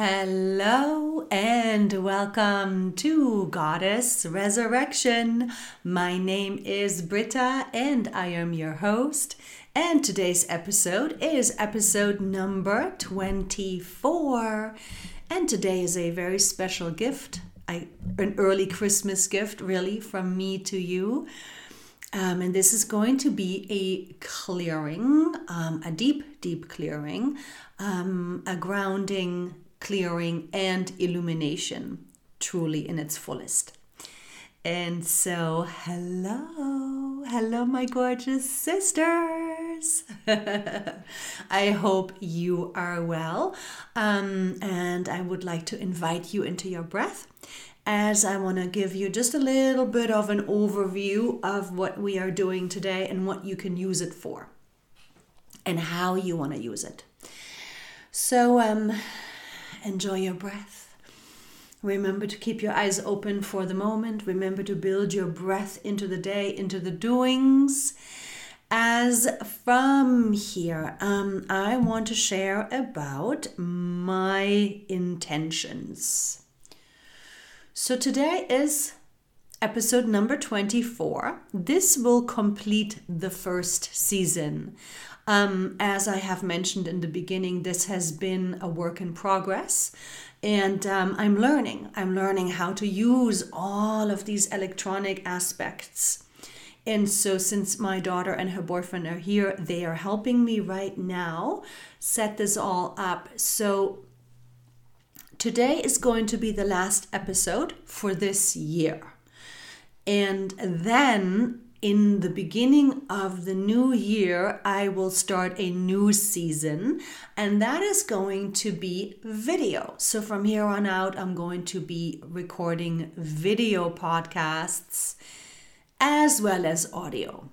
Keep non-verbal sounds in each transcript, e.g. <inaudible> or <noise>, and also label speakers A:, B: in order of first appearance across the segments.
A: Hello and welcome to Goddess Resurrection. My name is Britta and I am your host. And today's episode is episode number 24. And today is a very special gift, I, an early Christmas gift, really, from me to you. Um, and this is going to be a clearing, um, a deep, deep clearing, um, a grounding clearing, and illumination truly in its fullest. And so, hello, hello, my gorgeous sisters. <laughs> I hope you are well. Um, and I would like to invite you into your breath as I want to give you just a little bit of an overview of what we are doing today and what you can use it for and how you want to use it. So, um, Enjoy your breath. Remember to keep your eyes open for the moment. Remember to build your breath into the day, into the doings. As from here, um, I want to share about my intentions. So today is episode number 24. This will complete the first season. Um, as I have mentioned in the beginning, this has been a work in progress. And um, I'm learning. I'm learning how to use all of these electronic aspects. And so, since my daughter and her boyfriend are here, they are helping me right now set this all up. So, today is going to be the last episode for this year. And then in the beginning of the new year, I will start a new season, and that is going to be video. So, from here on out, I'm going to be recording video podcasts as well as audio.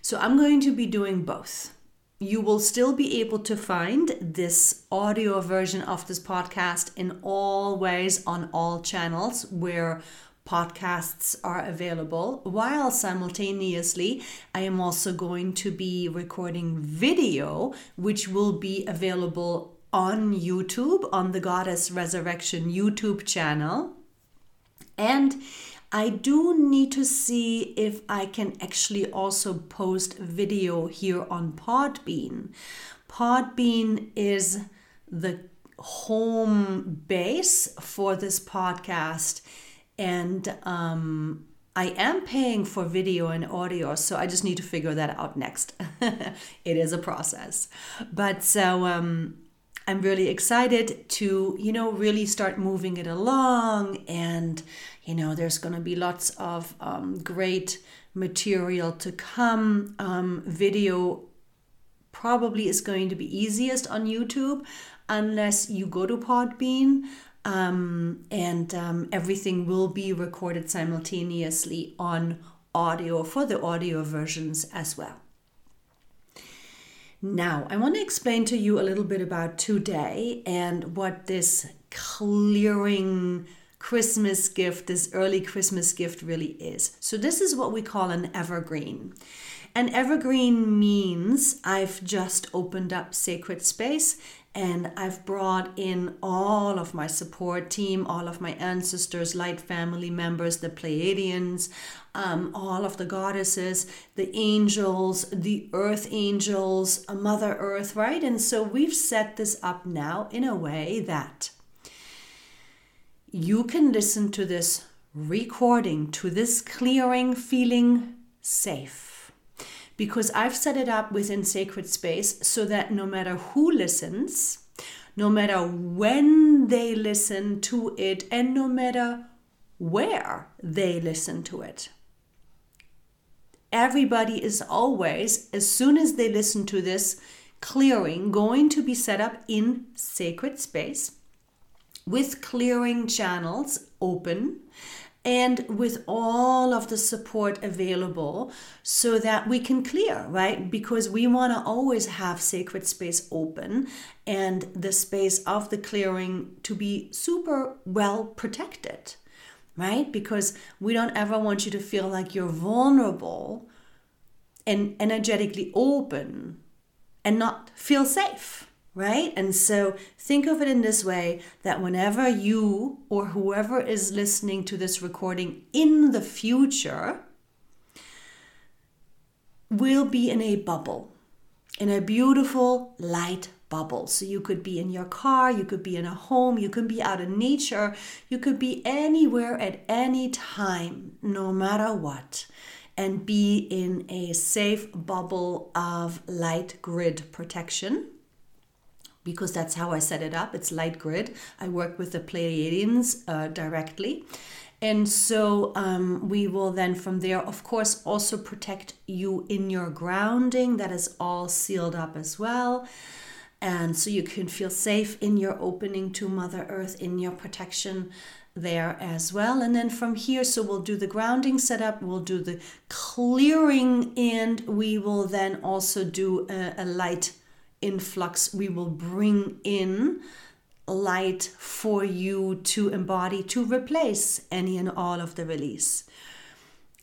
A: So, I'm going to be doing both. You will still be able to find this audio version of this podcast in all ways on all channels where podcasts are available, while simultaneously, I am also going to be recording video, which will be available on YouTube, on the Goddess Resurrection YouTube channel. And I do need to see if I can actually also post video here on Podbean. Podbean is the home base for this podcast and um, I am paying for video and audio, so I just need to figure that out next. <laughs> it is a process, but so um, I'm really excited to you know really start moving it along, and you know there's going to be lots of um, great material to come. Um, video probably is going to be easiest on YouTube unless you go to Podbean. Um, and um, everything will be recorded simultaneously on audio for the audio versions as well. Now, I want to explain to you a little bit about today and what this clearing Christmas gift, this early Christmas gift really is. So, this is what we call an evergreen. An evergreen means I've just opened up sacred space and I've brought in all of my support team, all of my ancestors, light family members, the Pleiadians, um, all of the goddesses, the angels, the earth angels, Mother Earth, right? And so we've set this up now in a way that you can listen to this recording, to this clearing, feeling safe because I've set it up within sacred space so that no matter who listens, no matter when they listen to it, and no matter where they listen to it, everybody is always, as soon as they listen to this clearing, going to be set up in sacred space with clearing channels open and with all of the support available so that we can clear, right? Because we want to always have sacred space open and the space of the clearing to be super well protected, right? Because we don't ever want you to feel like you're vulnerable and energetically open and not feel safe, right? And so think of it in this way that whenever you or whoever is listening to this recording in the future will be in a bubble, in a beautiful light bubble. So you could be in your car, you could be in a home, you could be out in nature, you could be anywhere at any time, no matter what and be in a safe bubble of light grid protection because that's how I set it up. It's light grid. I work with the Pleiadians uh, directly. And so um, we will then from there, of course, also protect you in your grounding. That is all sealed up as well. And so you can feel safe in your opening to Mother Earth, in your protection there as well. And then from here, so we'll do the grounding setup, we'll do the clearing, and we will then also do a, a light influx. We will bring in light for you to embody to replace any and all of the release.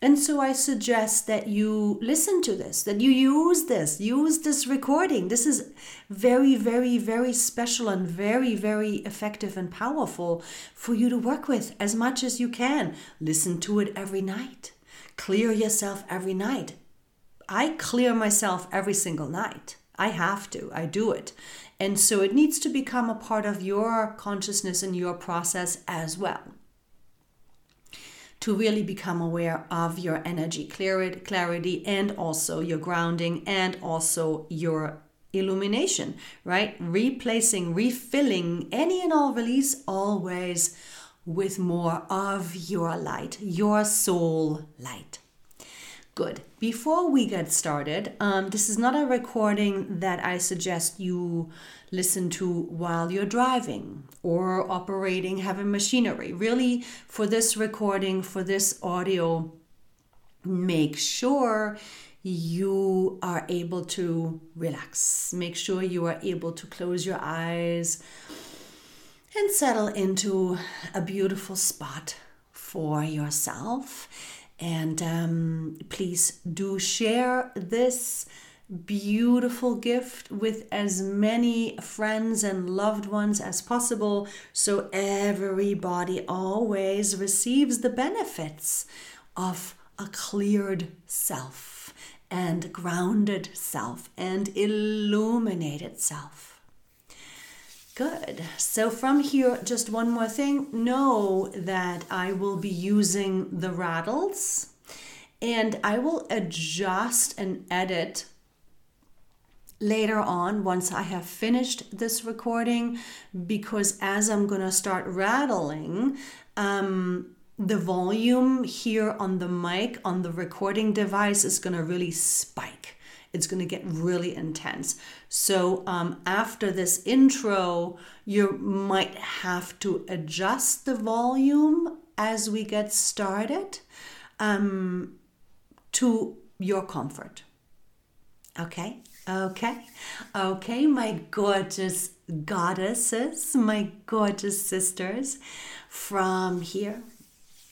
A: And so I suggest that you listen to this, that you use this, use this recording. This is very, very, very special and very, very effective and powerful for you to work with as much as you can. Listen to it every night. Clear yourself every night. I clear myself every single night. I have to, I do it. And so it needs to become a part of your consciousness and your process as well to really become aware of your energy clarity and also your grounding and also your illumination, right? Replacing, refilling any and all release always with more of your light, your soul light. Good. Before we get started, um, this is not a recording that I suggest you listen to while you're driving or operating heavy machinery. Really, for this recording, for this audio, make sure you are able to relax. Make sure you are able to close your eyes and settle into a beautiful spot for yourself and um, please do share this beautiful gift with as many friends and loved ones as possible so everybody always receives the benefits of a cleared self and grounded self and illuminated self. Good. So from here, just one more thing. Know that I will be using the rattles and I will adjust and edit later on once I have finished this recording because as I'm going to start rattling, um, the volume here on the mic on the recording device is going to really spike it's going to get really intense. So, um, after this intro, you might have to adjust the volume as we get started um, to your comfort. Okay? Okay? Okay, my gorgeous goddesses, my gorgeous sisters from here.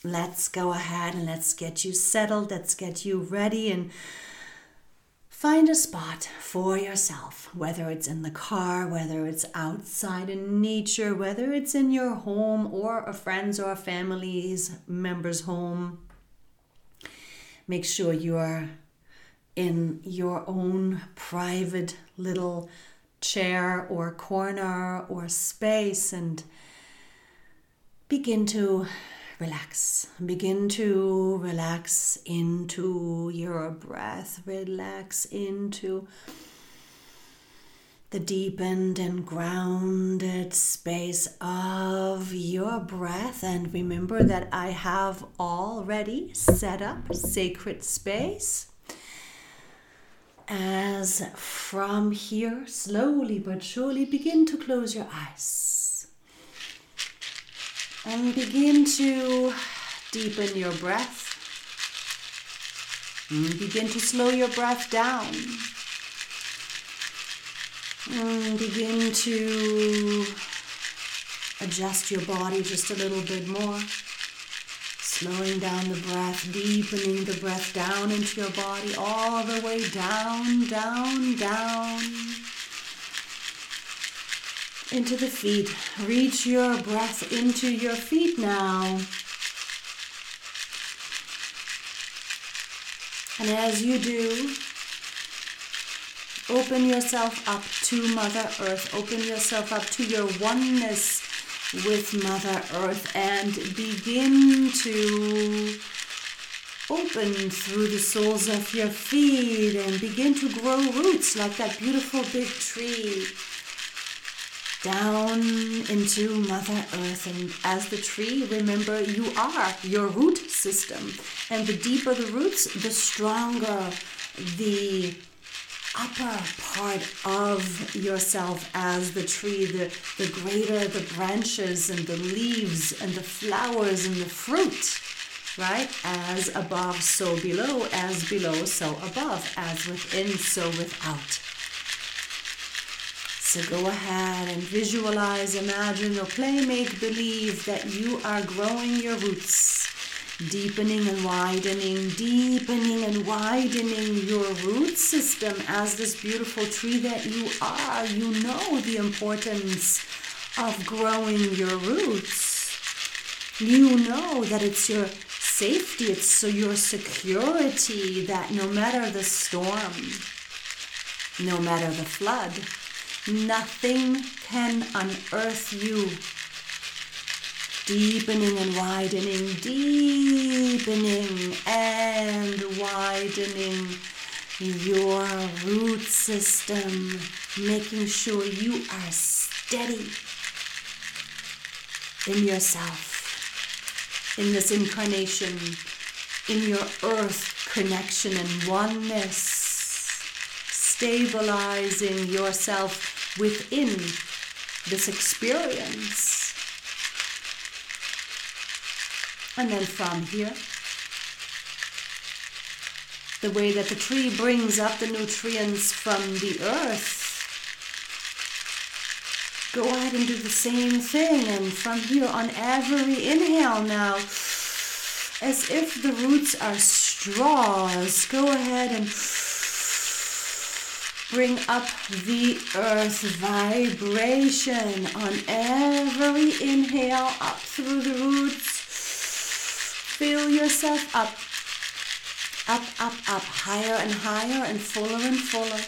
A: Let's go ahead and let's get you settled. Let's get you ready and Find a spot for yourself, whether it's in the car, whether it's outside in nature, whether it's in your home or a friend's or a family's member's home. Make sure you are in your own private little chair or corner or space and begin to relax. Begin to relax into your breath. Relax into the deepened and grounded space of your breath. And remember that I have already set up sacred space. As from here, slowly but surely begin to close your eyes. And begin to deepen your breath. And begin to slow your breath down. And begin to adjust your body just a little bit more. Slowing down the breath, deepening the breath down into your body, all the way down, down, down into the feet. Reach your breath into your feet now. And as you do, open yourself up to Mother Earth. Open yourself up to your oneness with Mother Earth and begin to open through the soles of your feet and begin to grow roots like that beautiful big tree down into Mother Earth. And as the tree, remember you are your root system. And the deeper the roots, the stronger the upper part of yourself as the tree, the, the greater the branches and the leaves and the flowers and the fruit, right? As above, so below, as below, so above, as within, so without. So go ahead and visualize, imagine, or play, make believe that you are growing your roots, deepening and widening, deepening and widening your root system as this beautiful tree that you are. You know the importance of growing your roots. You know that it's your safety, it's so your security that no matter the storm, no matter the flood, Nothing can unearth you. Deepening and widening, deepening and widening your root system, making sure you are steady in yourself, in this incarnation, in your earth connection and oneness stabilizing yourself within this experience. And then from here, the way that the tree brings up the nutrients from the earth. Go ahead and do the same thing. And from here on every inhale now, as if the roots are straws, go ahead and Bring up the earth vibration on every inhale up through the roots. Fill yourself up, up, up, up, higher and higher and fuller and fuller.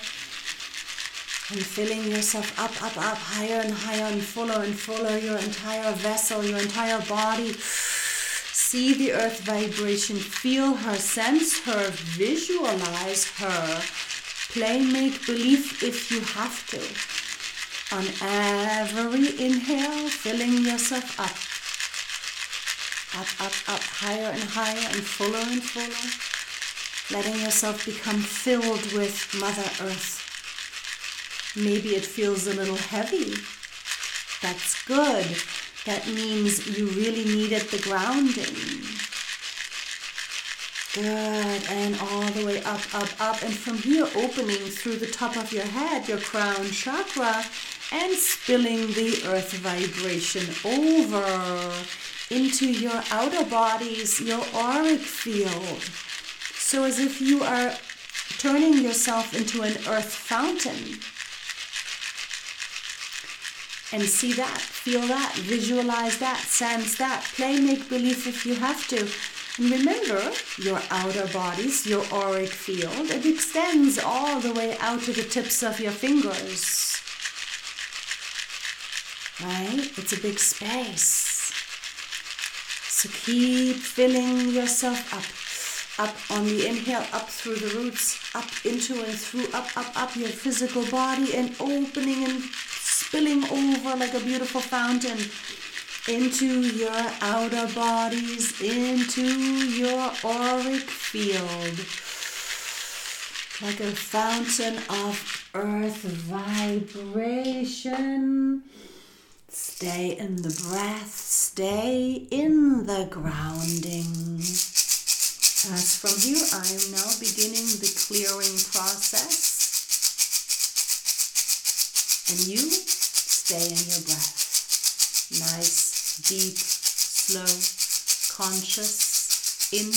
A: And filling yourself up, up, up, higher and higher and fuller and fuller, your entire vessel, your entire body. See the earth vibration, feel her, sense her, visualize her Play make believe if you have to. On every inhale, filling yourself up. Up, up, up, higher and higher and fuller and fuller. Letting yourself become filled with Mother Earth. Maybe it feels a little heavy. That's good. That means you really needed the grounding. Good. And all the way up, up, up. And from here, opening through the top of your head, your crown chakra, and spilling the earth vibration over into your outer bodies, your auric field. So, as if you are turning yourself into an earth fountain. And see that, feel that, visualize that, sense that, play make believe if you have to. And remember, your outer bodies, your auric field, it extends all the way out to the tips of your fingers. Right? It's a big space. So keep filling yourself up. Up on the inhale, up through the roots, up into and through, up, up, up your physical body, and opening and spilling over like a beautiful fountain into your outer bodies, into your auric field, like a fountain of earth vibration. Stay in the breath, stay in the grounding. As from here, I am now beginning the clearing process. And you stay in your breath. Nice deep, slow, conscious in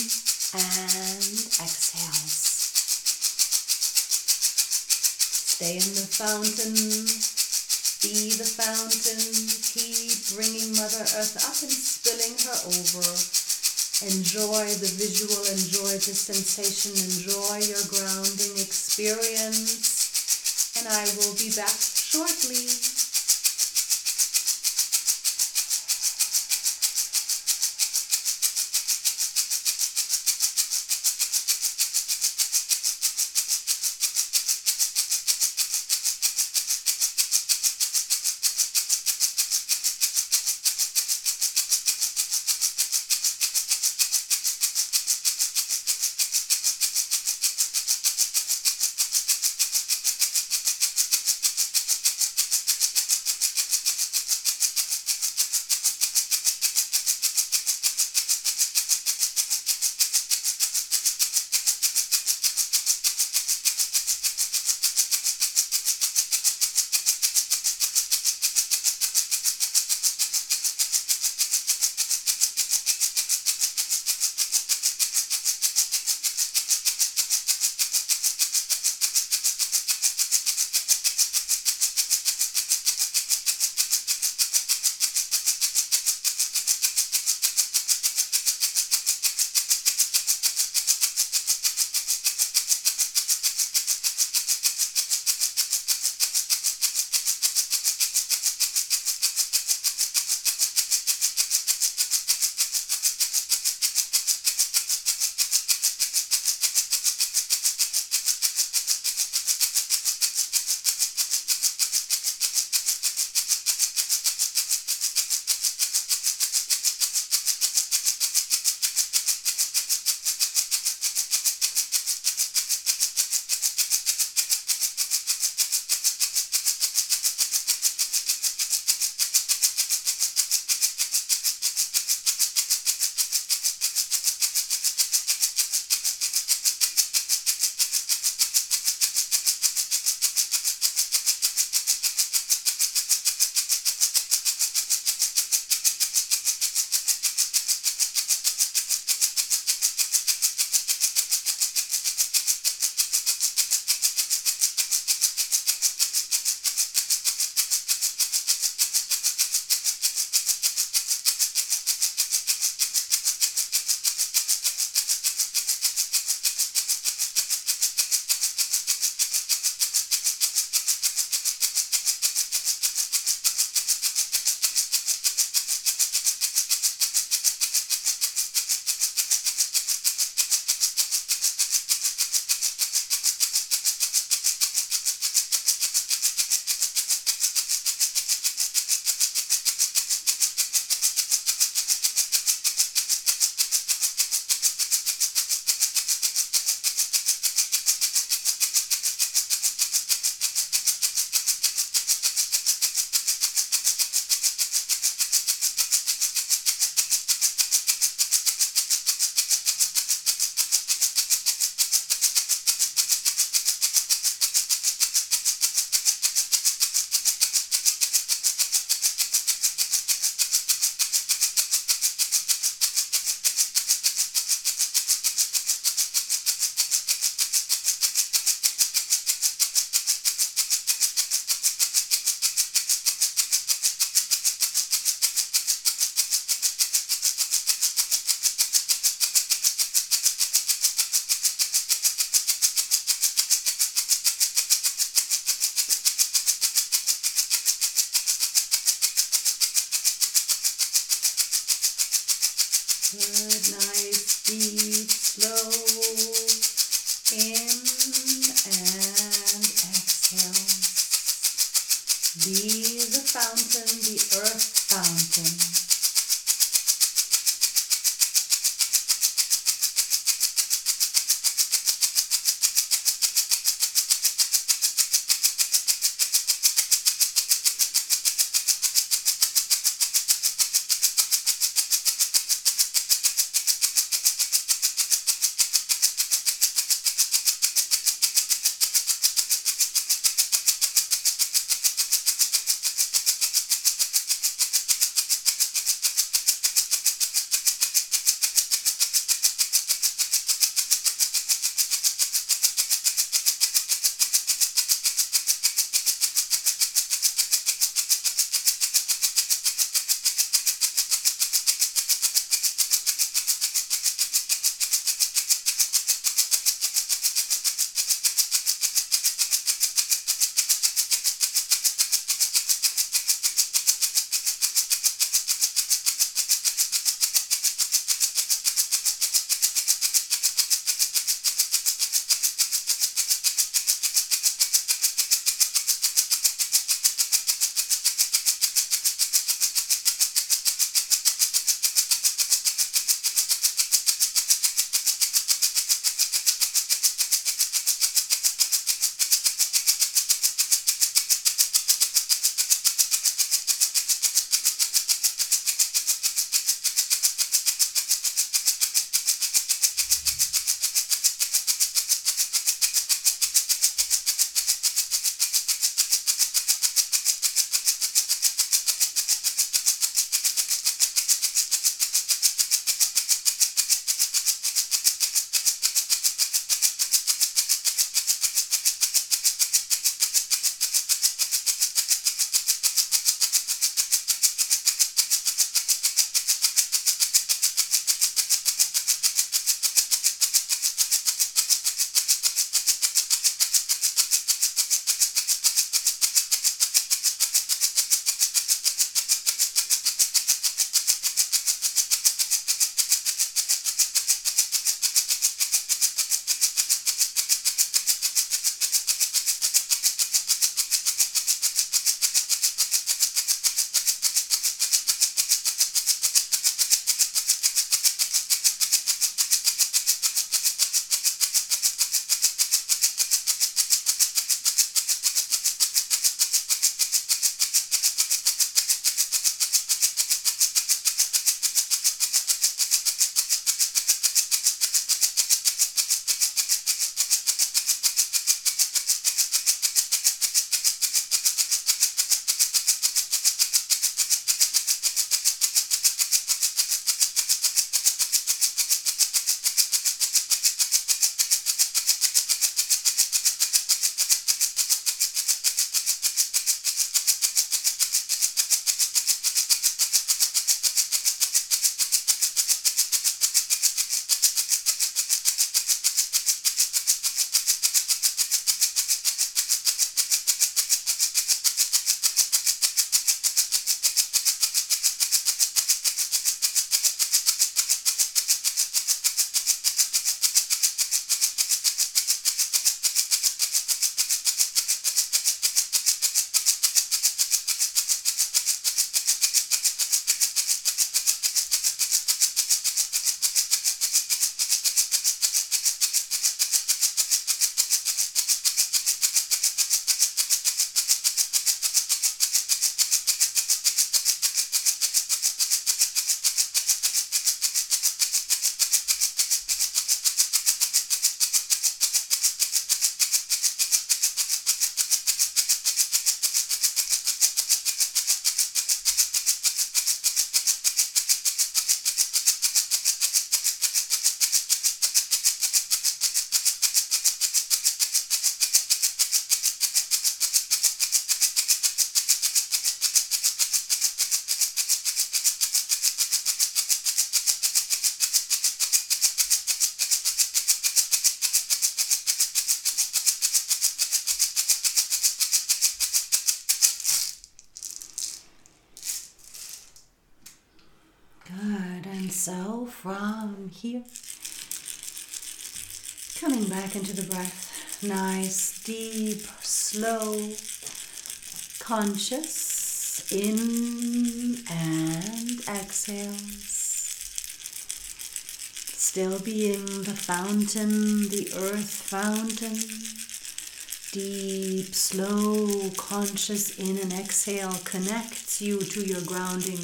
A: and exhales. Stay in the fountain, Be the fountain, keep bringing Mother Earth up and spilling her over. Enjoy the visual, enjoy the sensation, enjoy your grounding experience. And I will be back shortly. Be the fountain, the earth fountain. And so from here, coming back into the breath, nice, deep, slow, conscious, in and exhales. Still being the fountain, the earth fountain. Deep, slow, conscious. In and exhale. Connects you to your grounding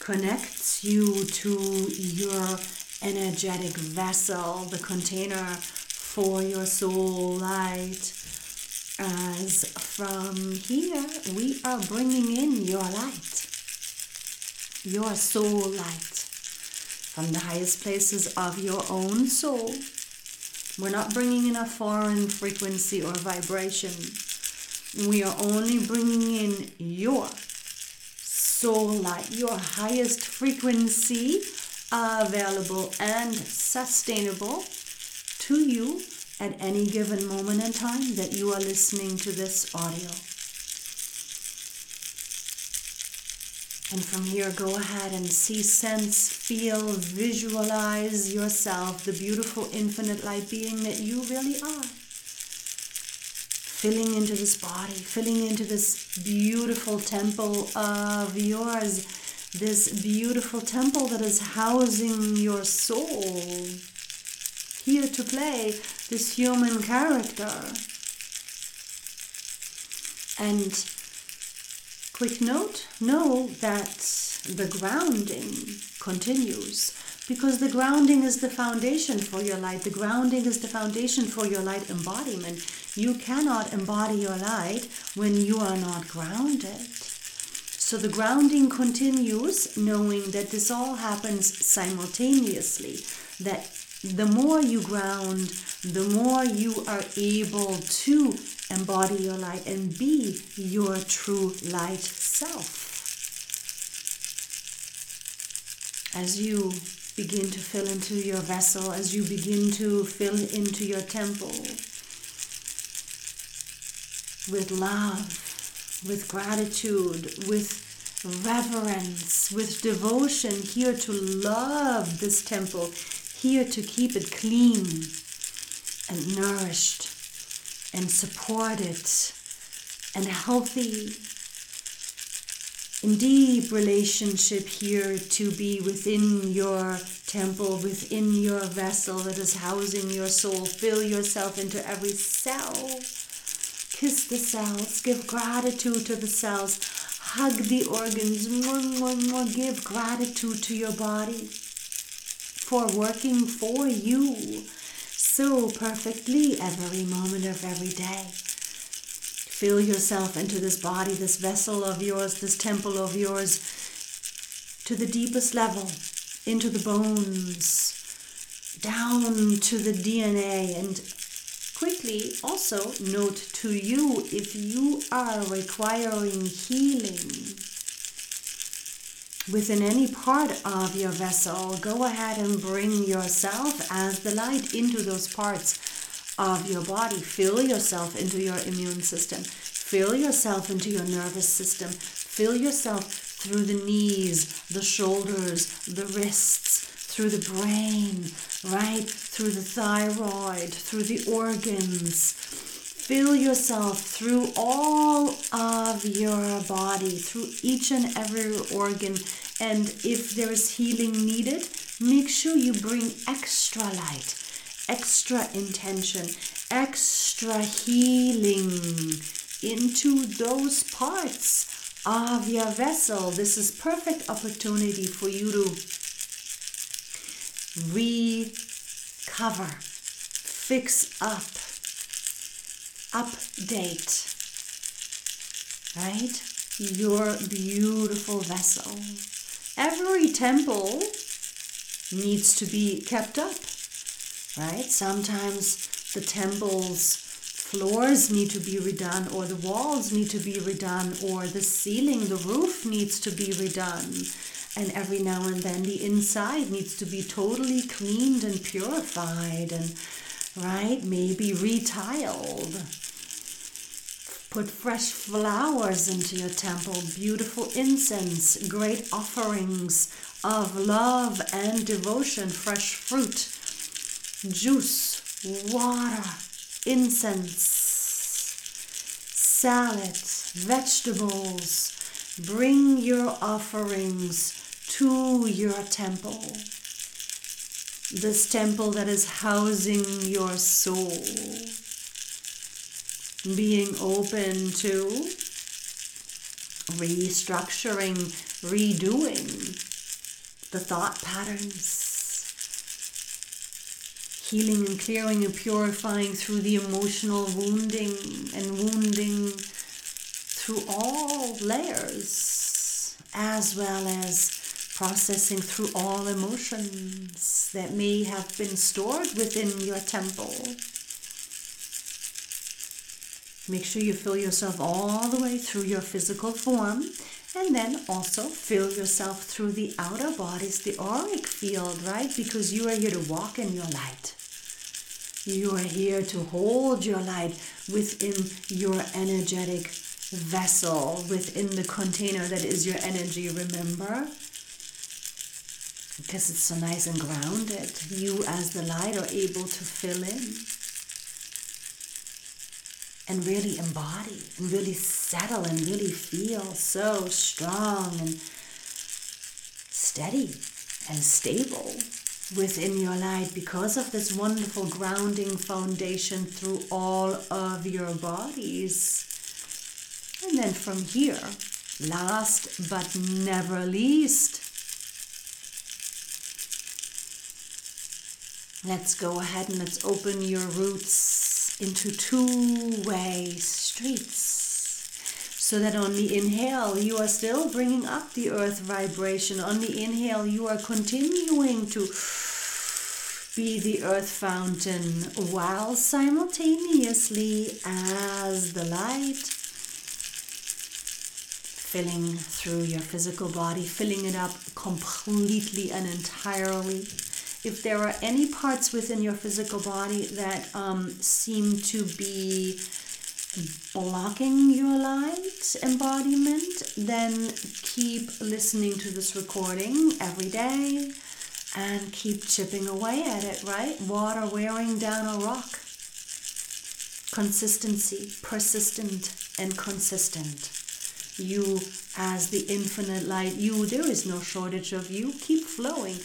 A: connects you to your energetic vessel, the container for your soul light. As from here, we are bringing in your light, your soul light, from the highest places of your own soul. We're not bringing in a foreign frequency or vibration. We are only bringing in your soul light, your highest frequency available and sustainable to you at any given moment in time that you are listening to this audio. And from here, go ahead and see, sense, feel, visualize yourself, the beautiful infinite light being that you really are filling into this body, filling into this beautiful temple of yours, this beautiful temple that is housing your soul. Here to play this human character. And quick note know that the grounding continues because the grounding is the foundation for your light. The grounding is the foundation for your light embodiment. You cannot embody your light when you are not grounded. So the grounding continues, knowing that this all happens simultaneously. That the more you ground, the more you are able to embody your light and be your true light self. As you begin to fill into your vessel, as you begin to fill into your temple, with love, with gratitude, with reverence, with devotion, here to love this temple, here to keep it clean and nourished and supported and healthy. In deep relationship here to be within your temple, within your vessel that is housing your soul. Fill yourself into every cell Kiss the cells, give gratitude to the cells, hug the organs, more, more, more. give gratitude to your body for working for you so perfectly every moment of every day. Fill yourself into this body, this vessel of yours, this temple of yours, to the deepest level, into the bones, down to the DNA, and quickly also note to you if you are requiring healing within any part of your vessel, go ahead and bring yourself as the light into those parts of your body. Fill yourself into your immune system. Fill yourself into your nervous system. Fill yourself through the knees, the shoulders, the wrists, through the brain, right through the thyroid, through the organs. Fill yourself through all of your body, through each and every organ. And if there is healing needed, make sure you bring extra light, extra intention, extra healing into those parts of your vessel. This is perfect opportunity for you to recover, fix up, update, right? Your beautiful vessel. Every temple needs to be kept up, right? Sometimes the temple's floors need to be redone, or the walls need to be redone, or the ceiling, the roof needs to be redone and every now and then the inside needs to be totally cleaned and purified and right maybe retiled put fresh flowers into your temple beautiful incense great offerings of love and devotion, fresh fruit, juice, water, incense, salads, vegetables. Bring your offerings to your temple. This temple that is housing your soul. Being open to restructuring, redoing the thought patterns, healing and clearing and purifying through the emotional wounding and wounding through all layers, as well as processing through all emotions that may have been stored within your temple. Make sure you fill yourself all the way through your physical form and then also fill yourself through the outer bodies, the auric field, right? Because you are here to walk in your light. You are here to hold your light within your energetic vessel, within the container that is your energy, remember? Because it's so nice and grounded. You, as the light, are able to fill in and really embody and really settle and really feel so strong and steady and stable within your light because of this wonderful grounding foundation through all of your bodies. And then from here, last but never least, let's go ahead and let's open your roots into two-way streets so that on the inhale you are still bringing up the earth vibration. On the inhale you are continuing to be the earth fountain while simultaneously as the light filling through your physical body filling it up completely and entirely. If there are any parts within your physical body that um, seem to be blocking your light embodiment, then keep listening to this recording every day and keep chipping away at it, right? Water wearing down a rock. Consistency, persistent and consistent. You, as the infinite light, you, there is no shortage of you. Keep flowing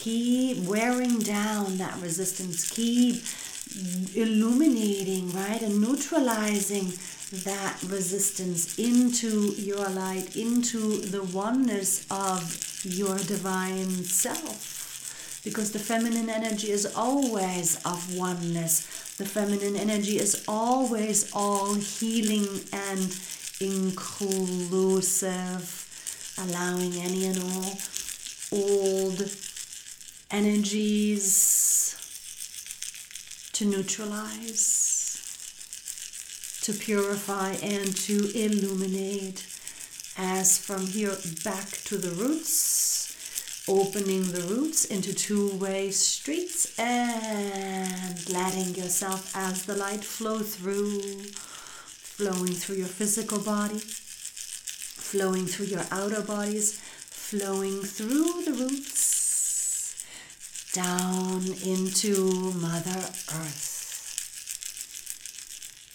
A: keep wearing down that resistance, keep illuminating, right, and neutralizing that resistance into your light, into the oneness of your divine self. Because the feminine energy is always of oneness. The feminine energy is always all healing and inclusive, allowing any and all old energies to neutralize, to purify, and to illuminate. As from here back to the roots, opening the roots into two way streets and letting yourself as the light flow through, flowing through your physical body, flowing through your outer bodies, flowing through the roots down into Mother Earth.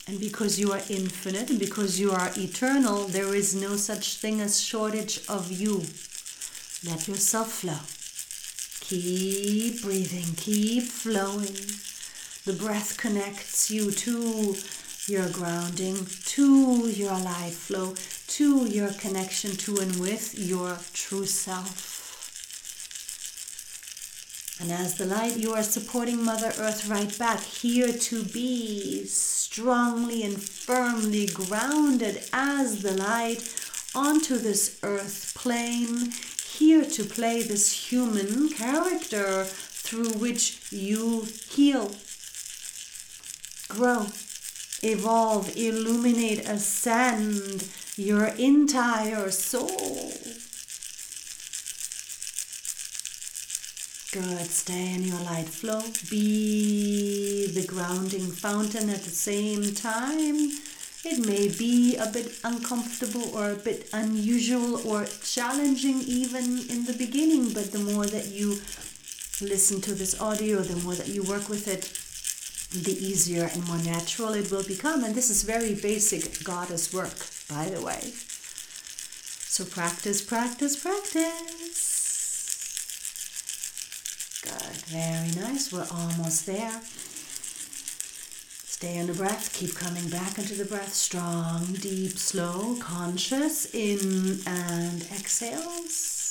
A: And because you are infinite and because you are eternal, there is no such thing as shortage of you. Let yourself flow. Keep breathing, keep flowing. The breath connects you to your grounding, to your life flow, to your connection to and with your true self. And as the light, you are supporting Mother Earth right back, here to be strongly and firmly grounded as the light onto this earth plane, here to play this human character through which you heal, grow, evolve, illuminate, ascend your entire soul. Good. Stay in your light flow. Be the grounding fountain at the same time. it may be a bit uncomfortable or a bit unusual or challenging even in the beginning, but the more that you listen to this audio, the more that you work with it, the easier and more natural it will become. And this is very basic goddess work, by the way. So practice, practice, practice. Good, very nice. We're almost there. Stay in the breath, keep coming back into the breath. Strong, deep, slow, conscious. In and exhales.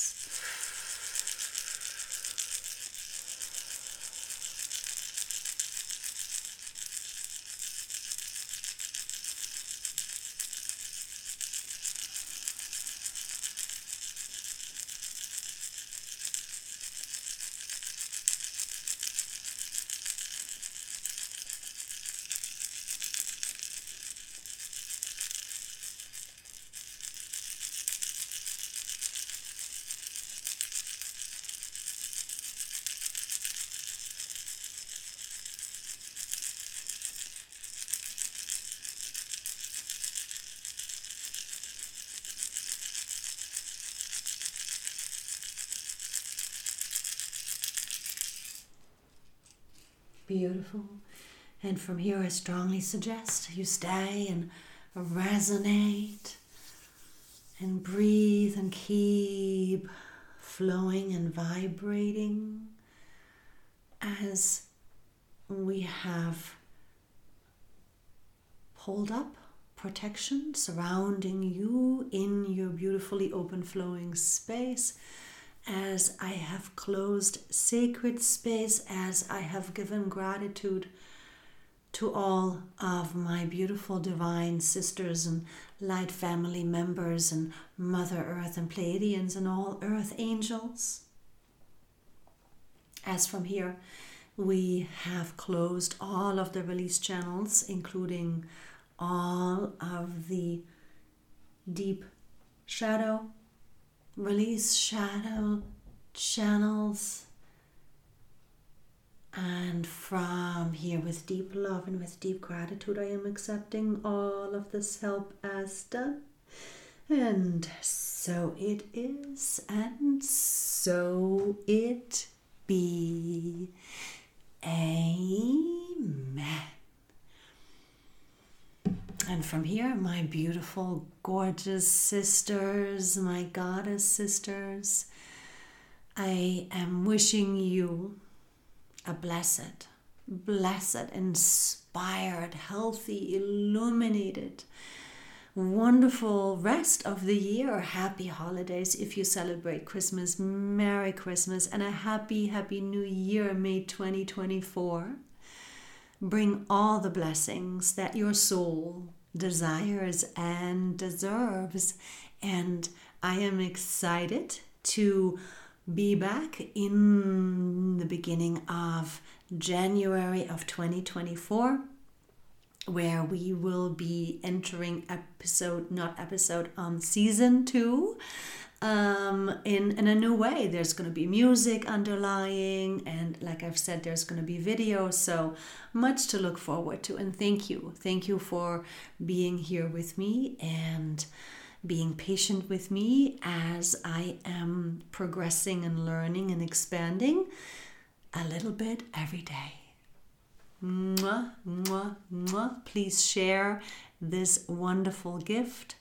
A: Beautiful. And from here, I strongly suggest you stay and resonate and breathe and keep flowing and vibrating as we have pulled up protection surrounding you in your beautifully open flowing space as I have closed sacred space, as I have given gratitude to all of my beautiful divine sisters and light family members and Mother Earth and Pleiadians and all earth angels. As from here, we have closed all of the release channels, including all of the deep shadow release shadow channels. And from here, with deep love and with deep gratitude, I am accepting all of this help as done. And so it is, and so it be. Amen. And from here, my beautiful, gorgeous sisters, my goddess sisters, I am wishing you a blessed, blessed, inspired, healthy, illuminated, wonderful rest of the year. Happy holidays if you celebrate Christmas. Merry Christmas and a happy, happy new year, May 2024 bring all the blessings that your soul desires and deserves. And I am excited to be back in the beginning of January of 2024 where we will be entering episode not episode um season 2 um, in, in a new way. There's going to be music underlying, and like I've said, there's going to be video. So much to look forward to. And thank you. Thank you for being here with me and being patient with me as I am progressing and learning and expanding a little bit every day. Mwah, mwah, mwah. Please share this wonderful gift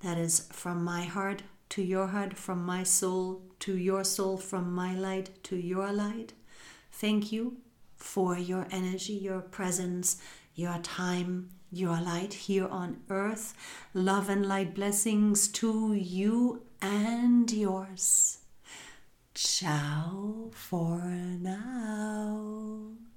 A: that is from my heart to your heart, from my soul to your soul, from my light to your light. Thank you for your energy, your presence, your time, your light here on earth. Love and light blessings to you and yours. Ciao for now.